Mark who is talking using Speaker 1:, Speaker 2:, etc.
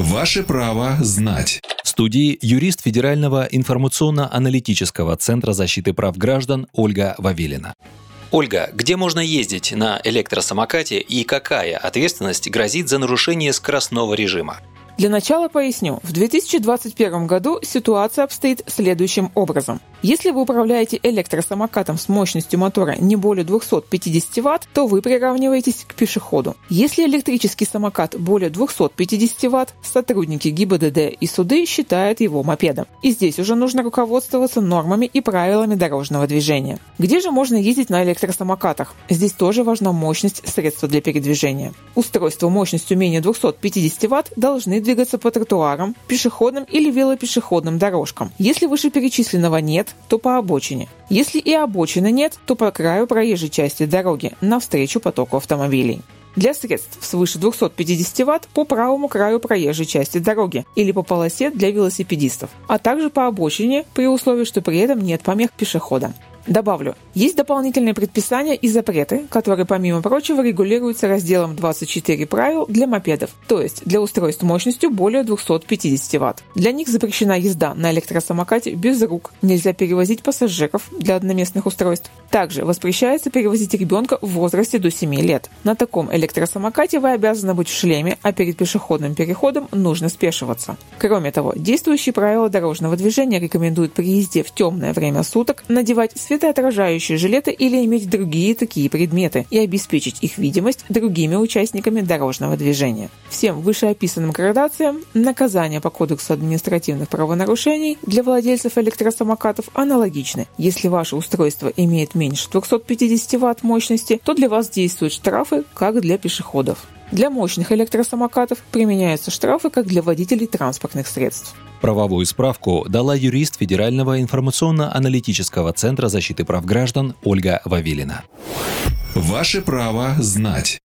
Speaker 1: Ваше право знать.
Speaker 2: В студии юрист Федерального информационно-аналитического центра защиты прав граждан Ольга Вавилина. Ольга, где можно ездить на электросамокате и какая ответственность грозит за нарушение скоростного режима?
Speaker 3: Для начала поясню. В 2021 году ситуация обстоит следующим образом. Если вы управляете электросамокатом с мощностью мотора не более 250 Вт, то вы приравниваетесь к пешеходу. Если электрический самокат более 250 Вт, сотрудники ГИБДД и суды считают его мопедом. И здесь уже нужно руководствоваться нормами и правилами дорожного движения. Где же можно ездить на электросамокатах? Здесь тоже важна мощность средства для передвижения. Устройства мощностью менее 250 Вт должны по тротуарам, пешеходным или велопешеходным дорожкам. Если вышеперечисленного нет, то по обочине. Если и обочины нет, то по краю проезжей части дороги, навстречу потоку автомобилей. Для средств свыше 250 Вт по правому краю проезжей части дороги или по полосе для велосипедистов, а также по обочине при условии, что при этом нет помех пешеходам. Добавлю, есть дополнительные предписания и запреты, которые, помимо прочего, регулируются разделом 24 правил для мопедов, то есть для устройств мощностью более 250 Вт. Для них запрещена езда на электросамокате без рук, нельзя перевозить пассажиров для одноместных устройств. Также воспрещается перевозить ребенка в возрасте до 7 лет. На таком электросамокате вы обязаны быть в шлеме, а перед пешеходным переходом нужно спешиваться. Кроме того, действующие правила дорожного движения рекомендуют при езде в темное время суток надевать светоотражающие жилеты или иметь другие такие предметы и обеспечить их видимость другими участниками дорожного движения. Всем вышеописанным градациям наказания по Кодексу административных правонарушений для владельцев электросамокатов аналогичны. Если ваше устройство имеет меньше 250 Вт мощности, то для вас действуют штрафы, как для пешеходов. Для мощных электросамокатов применяются штрафы, как для водителей транспортных средств.
Speaker 2: Правовую справку дала юрист Федерального информационно-аналитического центра защиты прав граждан Ольга Вавилина.
Speaker 1: Ваше право знать.